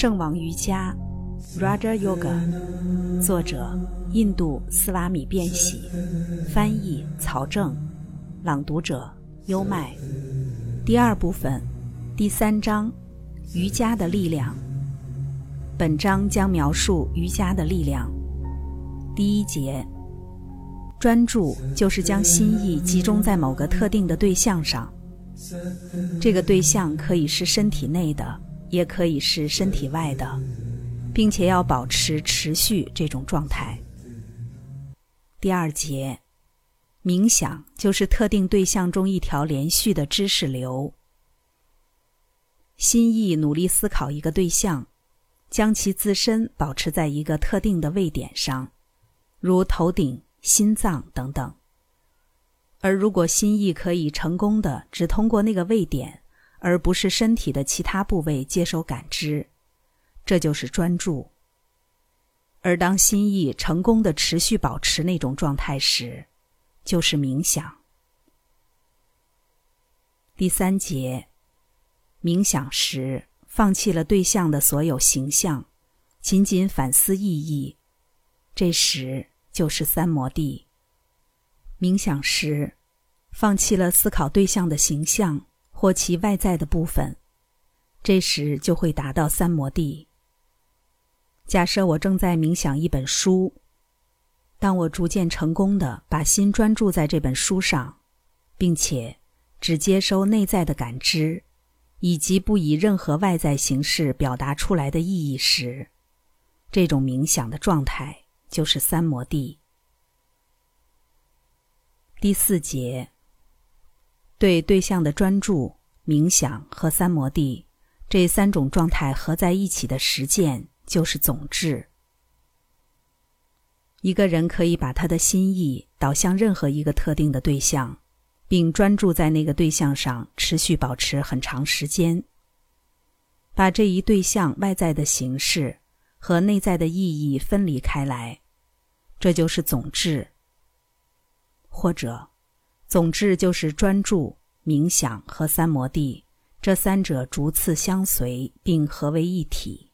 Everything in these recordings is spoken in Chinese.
圣王瑜伽 （Raja Yoga），作者印度斯瓦米·变喜，翻译曹正，朗读者优麦。第二部分，第三章：瑜伽的力量。本章将描述瑜伽的力量。第一节：专注就是将心意集中在某个特定的对象上。这个对象可以是身体内的。也可以是身体外的，并且要保持持续这种状态。第二节，冥想就是特定对象中一条连续的知识流。心意努力思考一个对象，将其自身保持在一个特定的位点上，如头顶、心脏等等。而如果心意可以成功的只通过那个位点。而不是身体的其他部位接收感知，这就是专注。而当心意成功的持续保持那种状态时，就是冥想。第三节，冥想时放弃了对象的所有形象，仅仅反思意义，这时就是三摩地。冥想时放弃了思考对象的形象。或其外在的部分，这时就会达到三摩地。假设我正在冥想一本书，当我逐渐成功的把心专注在这本书上，并且只接收内在的感知，以及不以任何外在形式表达出来的意义时，这种冥想的状态就是三摩地。第四节。对对象的专注、冥想和三摩地这三种状态合在一起的实践，就是总治。一个人可以把他的心意导向任何一个特定的对象，并专注在那个对象上，持续保持很长时间。把这一对象外在的形式和内在的意义分离开来，这就是总治，或者。总之，就是专注、冥想和三摩地这三者逐次相随，并合为一体。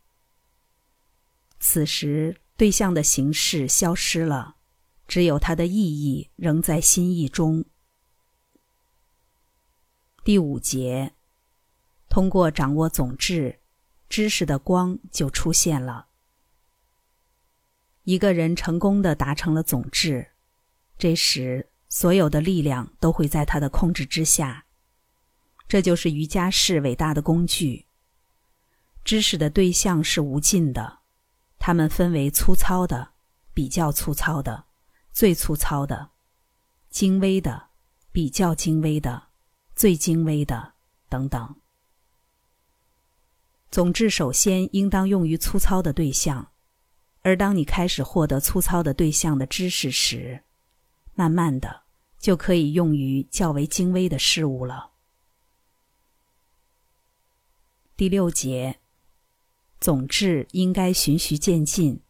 此时，对象的形式消失了，只有它的意义仍在心意中。第五节，通过掌握总智，知识的光就出现了。一个人成功的达成了总智，这时。所有的力量都会在他的控制之下，这就是瑜伽士伟大的工具。知识的对象是无尽的，它们分为粗糙的、比较粗糙的、最粗糙的、精微的、比较精微的、最精微的等等。总之，首先应当用于粗糙的对象，而当你开始获得粗糙的对象的知识时，慢慢的。就可以用于较为精微的事物了。第六节，总之应该循序渐进。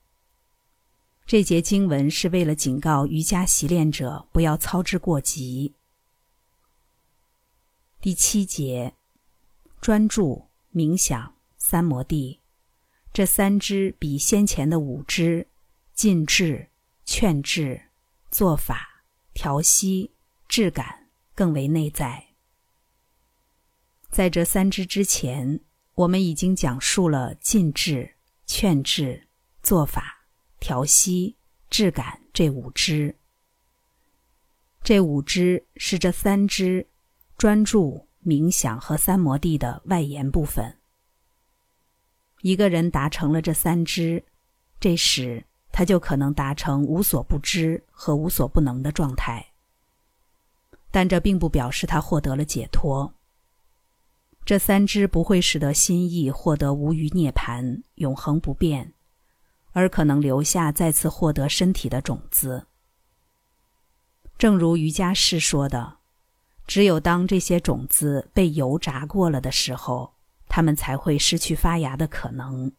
这节经文是为了警告瑜伽习练者不要操之过急。第七节，专注、冥想、三摩地，这三支比先前的五支禁制、劝制、做法。调息、质感更为内在。在这三支之前，我们已经讲述了禁制、劝制、做法、调息、质感这五支。这五支是这三支专注、冥想和三摩地的外延部分。一个人达成了这三支，这时。他就可能达成无所不知和无所不能的状态，但这并不表示他获得了解脱。这三支不会使得心意获得无余涅盘、永恒不变，而可能留下再次获得身体的种子。正如瑜伽士说的：“只有当这些种子被油炸过了的时候，它们才会失去发芽的可能。”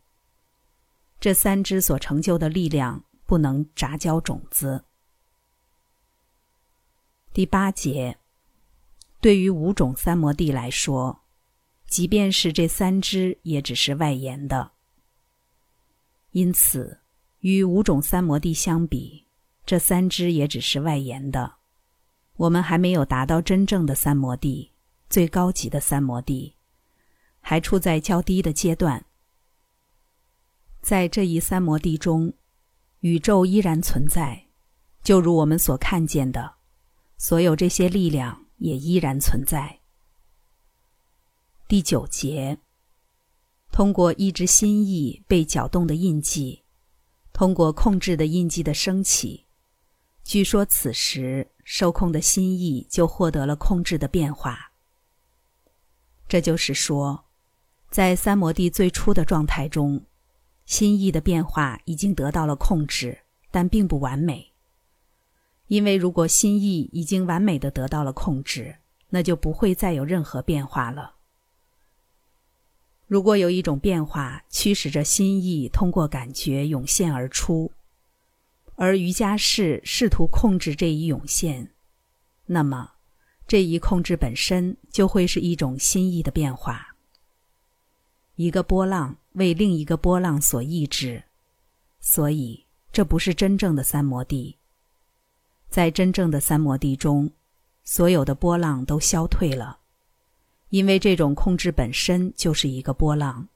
这三支所成就的力量不能杂交种子。第八节，对于五种三摩地来说，即便是这三支，也只是外延的，因此，与五种三摩地相比，这三支也只是外延的。我们还没有达到真正的三摩地，最高级的三摩地，还处在较低的阶段。在这一三摩地中，宇宙依然存在，就如我们所看见的，所有这些力量也依然存在。第九节，通过抑制心意被搅动的印记，通过控制的印记的升起，据说此时受控的心意就获得了控制的变化。这就是说，在三摩地最初的状态中，心意的变化已经得到了控制，但并不完美。因为如果心意已经完美的得到了控制，那就不会再有任何变化了。如果有一种变化驱使着心意通过感觉涌现而出，而瑜伽士试图控制这一涌现，那么这一控制本身就会是一种心意的变化。一个波浪为另一个波浪所抑制，所以这不是真正的三摩地。在真正的三摩地中，所有的波浪都消退了。因为这种控制本身就是一个波浪。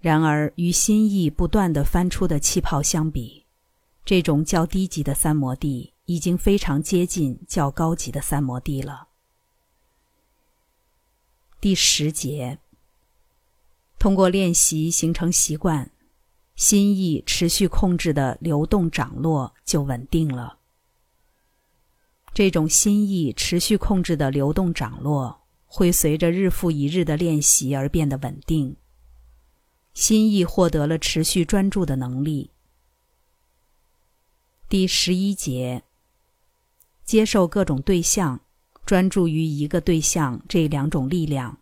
然而，与心意不断的翻出的气泡相比，这种较低级的三摩地已经非常接近较高级的三摩地了。第十节，通过练习形成习惯，心意持续控制的流动涨落就稳定了。这种心意持续控制的流动涨落。会随着日复一日的练习而变得稳定。心意获得了持续专注的能力。第十一节，接受各种对象，专注于一个对象这两种力量，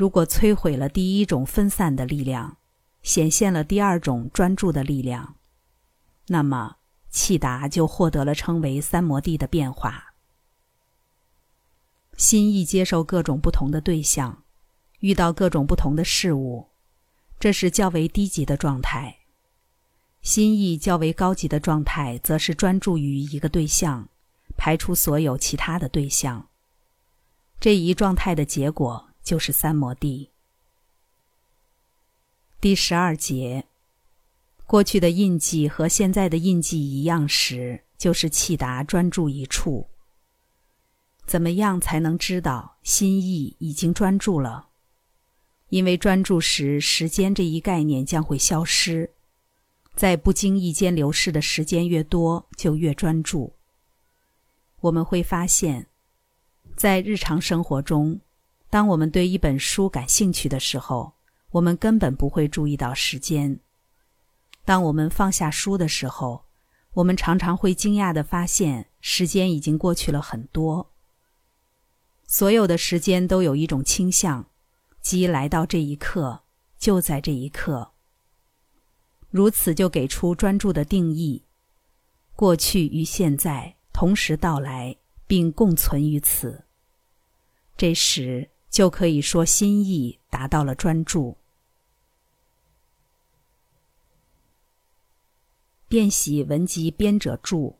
如果摧毁了第一种分散的力量，显现了第二种专注的力量，那么气达就获得了称为三摩地的变化。心意接受各种不同的对象，遇到各种不同的事物，这是较为低级的状态。心意较为高级的状态，则是专注于一个对象，排除所有其他的对象。这一状态的结果就是三摩地。第十二节，过去的印记和现在的印记一样时，就是气达专注一处。怎么样才能知道心意已经专注了？因为专注时，时间这一概念将会消失。在不经意间流逝的时间越多，就越专注。我们会发现，在日常生活中，当我们对一本书感兴趣的时候，我们根本不会注意到时间。当我们放下书的时候，我们常常会惊讶的发现，时间已经过去了很多。所有的时间都有一种倾向，即来到这一刻，就在这一刻。如此就给出专注的定义：过去与现在同时到来，并共存于此。这时就可以说心意达到了专注。变喜文集编者注：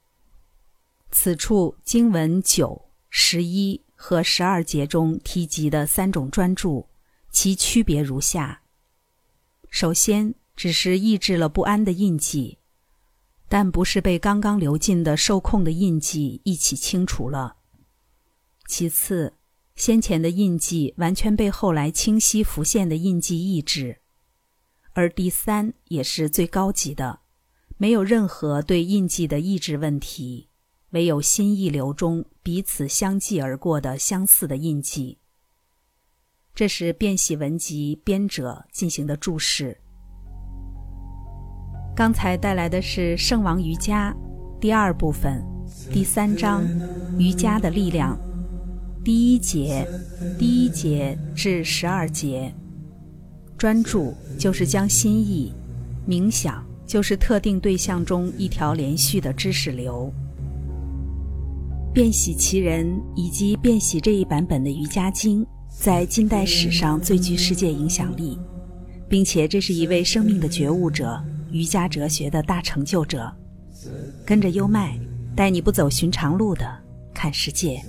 此处经文九十一。和十二节中提及的三种专注，其区别如下：首先，只是抑制了不安的印记，但不是被刚刚流进的受控的印记一起清除了；其次，先前的印记完全被后来清晰浮现的印记抑制；而第三，也是最高级的，没有任何对印记的抑制问题。唯有心意流中彼此相继而过的相似的印记。这是变喜文集编者进行的注释。刚才带来的是圣王瑜伽第二部分第三章瑜伽的力量第一节第一节至十二节。专注就是将心意，冥想就是特定对象中一条连续的知识流。变喜其人以及变喜这一版本的瑜伽经，在近代史上最具世界影响力，并且这是一位生命的觉悟者、瑜伽哲学的大成就者。跟着优麦，带你不走寻常路的看世界。